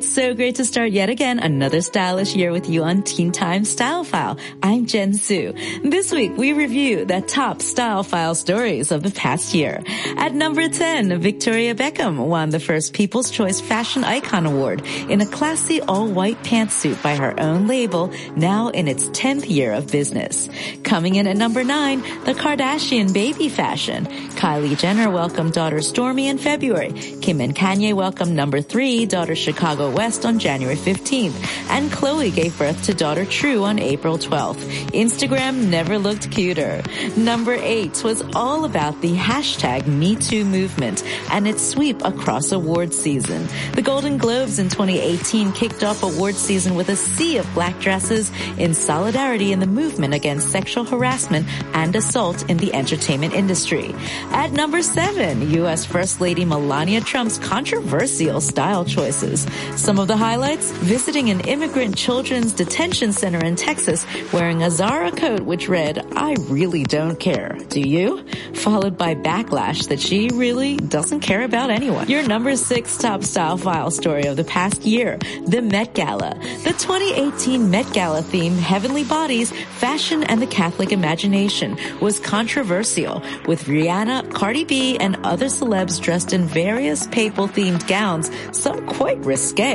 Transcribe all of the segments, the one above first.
It's so great to start yet again another stylish year with you on Teen Time Style File. I'm Jen Su. This week we review the top style file stories of the past year. At number 10, Victoria Beckham won the first People's Choice Fashion Icon Award in a classy all-white pantsuit by her own label, now in its 10th year of business. Coming in at number 9, the Kardashian baby fashion. Kylie Jenner welcomed daughter Stormi in February. Kim and Kanye welcomed number 3, daughter Chicago West on January 15th. And Khloe gave birth to daughter True on April 12th. Instagram never looked cuter. Number 8 was all about the hashtag MeToo movement and its sweep across award season. The Golden Globes in 2018 kicked off award season with a sea of black dresses in solidarity in the movement against sexual harassment and assault in the entertainment industry. At number 7, U.S. First Lady Melania Trump's controversial style choices. Some of the highlights, visiting an immigrant children's detention center in Texas wearing a Zara coat which read, I really don't care. Do you? Followed by backlash that she really doesn't care about anyone. Your number six top style file story of the past year, the Met Gala. The 2018 Met Gala theme, Heavenly Bodies, Fashion and the Catholic Imagination, was controversial with Rihanna, Cardi B, and other celebs dressed in various papal themed gowns, some quite risque,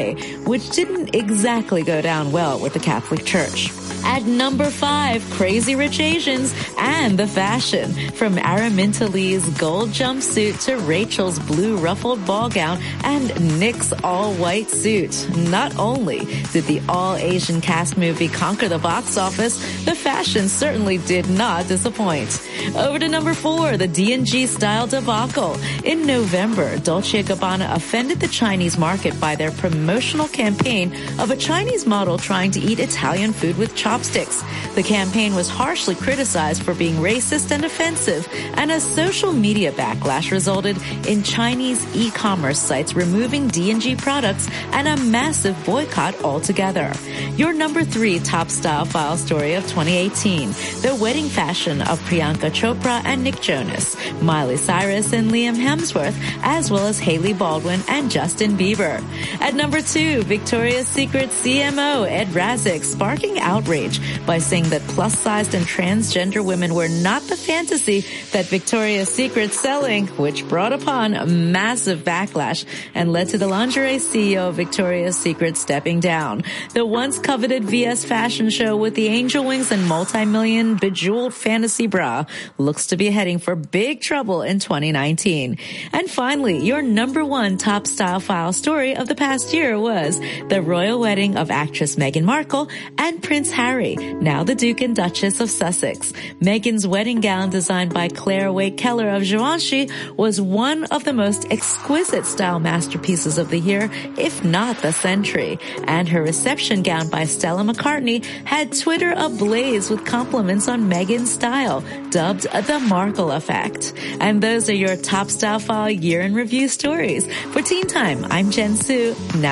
which didn't exactly go down well with the Catholic Church. At number five, Crazy Rich Asians and the fashion. From Araminta Lee's gold jumpsuit to Rachel's blue ruffled ball gown and Nick's all white suit. Not only did the all Asian cast movie conquer the box office, the fashion certainly did not disappoint. Over to number four, the D&G style debacle. In November, Dolce & Gabbana offended the Chinese market by their promotional campaign of a Chinese model trying to eat Italian food with chopsticks. The campaign was harshly criticized for being racist and offensive, and a social media backlash resulted in Chinese e-commerce sites removing D&G products and a massive boycott altogether. Your number three top style file story of 2018, the wedding fashion of Priyanka Chopra and Nick Jonas, Miley Cyrus and Liam Hemsworth, as well as Hailey Baldwin and Justin Bieber. At number two, Victoria's Secret CMO Ed Razek sparking outrage by saying that plus-sized and transgender women were not the fantasy that Victoria's Secret selling, which brought upon a massive backlash and led to the lingerie CEO of Victoria's Secret stepping down. The once coveted VS fashion show with the angel wings and multi-million bejeweled fantasy bra looks to be heading for big trouble in 2019. And finally, your number one top style file story of the past year was the royal wedding of actress Meghan Markle and Prince Harry, now the Duke and Duchess of Sussex. Meghan's wedding gown designed by Claire Waight Keller of Givenchy was one of the most exquisite style masterpieces of the year, if not the century. And her reception gown by Stella McCartney had Twitter ablaze with compliments on Meghan's style, the Markle effect. And those are your top style file year in review stories. For Teen Time, I'm Jen Su. Now